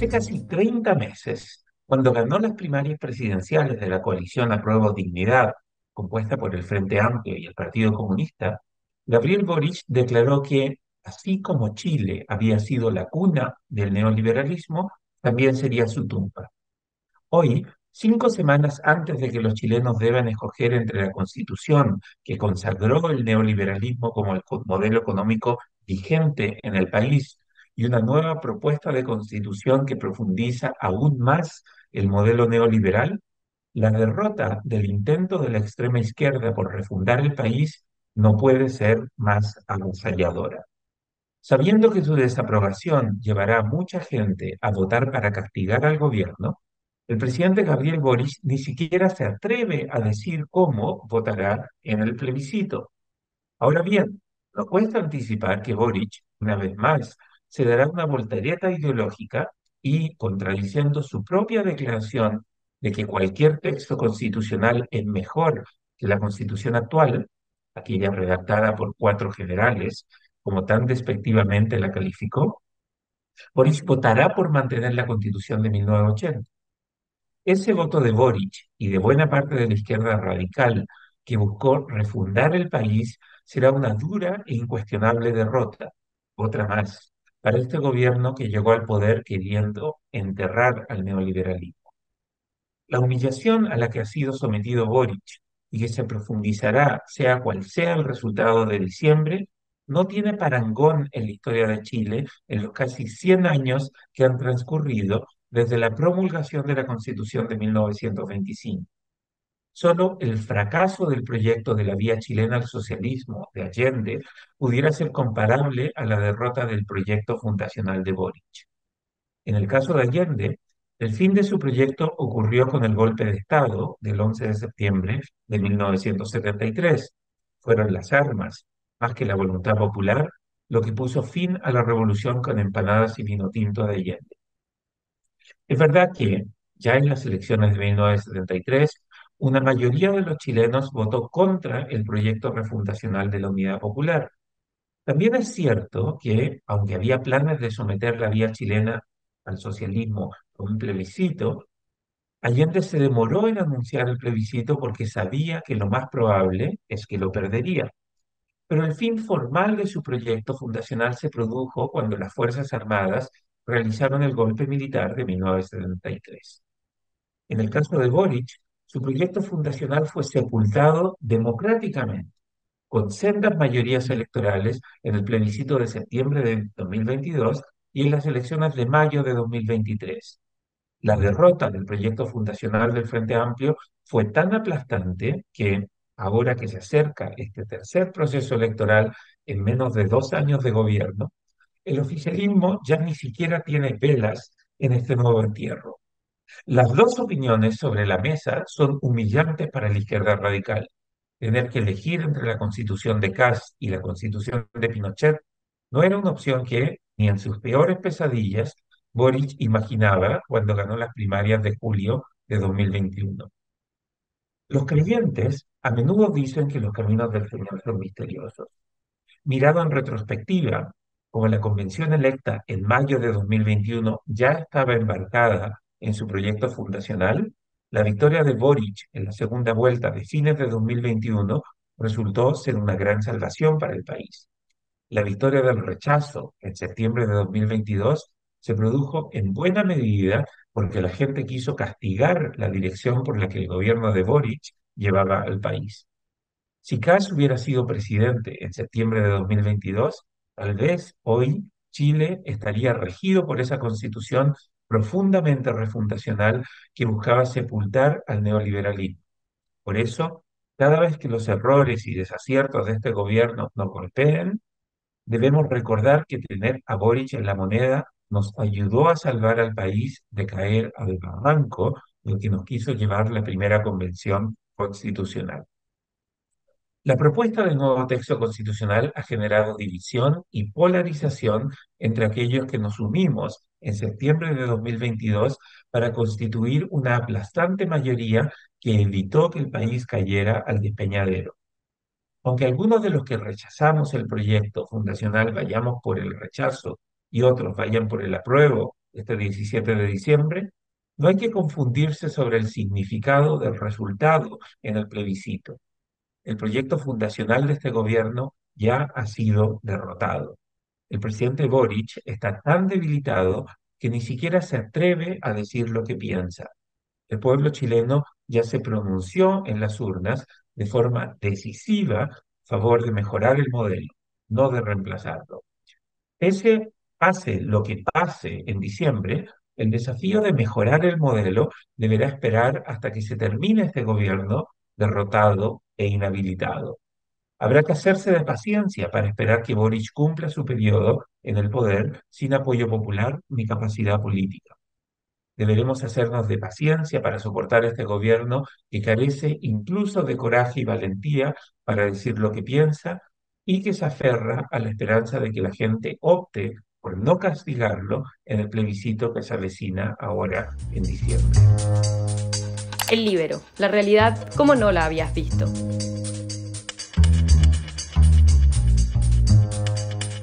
Hace casi 30 meses, cuando ganó las primarias presidenciales de la coalición Apruebo Dignidad, compuesta por el Frente Amplio y el Partido Comunista, Gabriel Boric declaró que, así como Chile había sido la cuna del neoliberalismo, también sería su tumba. Hoy, cinco semanas antes de que los chilenos deban escoger entre la constitución que consagró el neoliberalismo como el modelo económico vigente en el país y una nueva propuesta de constitución que profundiza aún más el modelo neoliberal, la derrota del intento de la extrema izquierda por refundar el país no puede ser más avasalladora. Sabiendo que su desaprobación llevará a mucha gente a votar para castigar al gobierno, el presidente Gabriel Boric ni siquiera se atreve a decir cómo votará en el plebiscito. Ahora bien, no cuesta anticipar que Boric, una vez más, se dará una voltereta ideológica y, contradiciendo su propia declaración de que cualquier texto constitucional es mejor que la constitución actual, aquella redactada por cuatro generales, como tan despectivamente la calificó, Boric votará por mantener la constitución de 1980. Ese voto de Boric y de buena parte de la izquierda radical que buscó refundar el país será una dura e incuestionable derrota, otra más, para este gobierno que llegó al poder queriendo enterrar al neoliberalismo. La humillación a la que ha sido sometido Boric y que se profundizará sea cual sea el resultado de diciembre, no tiene parangón en la historia de Chile en los casi 100 años que han transcurrido desde la promulgación de la Constitución de 1925. Solo el fracaso del proyecto de la vía chilena al socialismo de Allende pudiera ser comparable a la derrota del proyecto fundacional de Boric. En el caso de Allende, el fin de su proyecto ocurrió con el golpe de Estado del 11 de septiembre de 1973. Fueron las armas, más que la voluntad popular, lo que puso fin a la revolución con empanadas y vino tinto de Allende. Es verdad que ya en las elecciones de 1973 una mayoría de los chilenos votó contra el proyecto refundacional de la Unidad Popular. También es cierto que, aunque había planes de someter la vía chilena al socialismo con un plebiscito, Allende se demoró en anunciar el plebiscito porque sabía que lo más probable es que lo perdería. Pero el fin formal de su proyecto fundacional se produjo cuando las Fuerzas Armadas realizaron el golpe militar de 1973. En el caso de Boric, su proyecto fundacional fue sepultado democráticamente, con sendas mayorías electorales en el plebiscito de septiembre de 2022 y en las elecciones de mayo de 2023. La derrota del proyecto fundacional del Frente Amplio fue tan aplastante que, ahora que se acerca este tercer proceso electoral en menos de dos años de gobierno, el oficialismo ya ni siquiera tiene velas en este nuevo entierro. Las dos opiniones sobre la mesa son humillantes para la izquierda radical. Tener que elegir entre la constitución de Kass y la constitución de Pinochet no era una opción que, ni en sus peores pesadillas, Boric imaginaba cuando ganó las primarias de julio de 2021. Los creyentes a menudo dicen que los caminos del Señor son misteriosos. Mirado en retrospectiva, como la convención electa en mayo de 2021 ya estaba embarcada en su proyecto fundacional, la victoria de Boric en la segunda vuelta de fines de 2021 resultó ser una gran salvación para el país. La victoria del rechazo en septiembre de 2022 se produjo en buena medida porque la gente quiso castigar la dirección por la que el gobierno de Boric llevaba al país. Si Kass hubiera sido presidente en septiembre de 2022, tal vez hoy Chile estaría regido por esa constitución profundamente refundacional que buscaba sepultar al neoliberalismo. Por eso, cada vez que los errores y desaciertos de este gobierno nos golpeen, debemos recordar que tener a Boric en la moneda nos ayudó a salvar al país de caer al barranco del que nos quiso llevar la primera convención constitucional. La propuesta del nuevo texto constitucional ha generado división y polarización entre aquellos que nos unimos en septiembre de 2022 para constituir una aplastante mayoría que evitó que el país cayera al despeñadero. Aunque algunos de los que rechazamos el proyecto fundacional vayamos por el rechazo y otros vayan por el apruebo este 17 de diciembre, no hay que confundirse sobre el significado del resultado en el plebiscito. El proyecto fundacional de este gobierno ya ha sido derrotado. El presidente Boric está tan debilitado que ni siquiera se atreve a decir lo que piensa. El pueblo chileno ya se pronunció en las urnas de forma decisiva a favor de mejorar el modelo, no de reemplazarlo. Ese pase lo que pase en diciembre, el desafío de mejorar el modelo deberá esperar hasta que se termine este gobierno derrotado e inhabilitado. Habrá que hacerse de paciencia para esperar que Boric cumpla su periodo en el poder sin apoyo popular ni capacidad política. Deberemos hacernos de paciencia para soportar este gobierno que carece incluso de coraje y valentía para decir lo que piensa y que se aferra a la esperanza de que la gente opte por no castigarlo en el plebiscito que se avecina ahora en diciembre. El libero, la realidad como no la habías visto.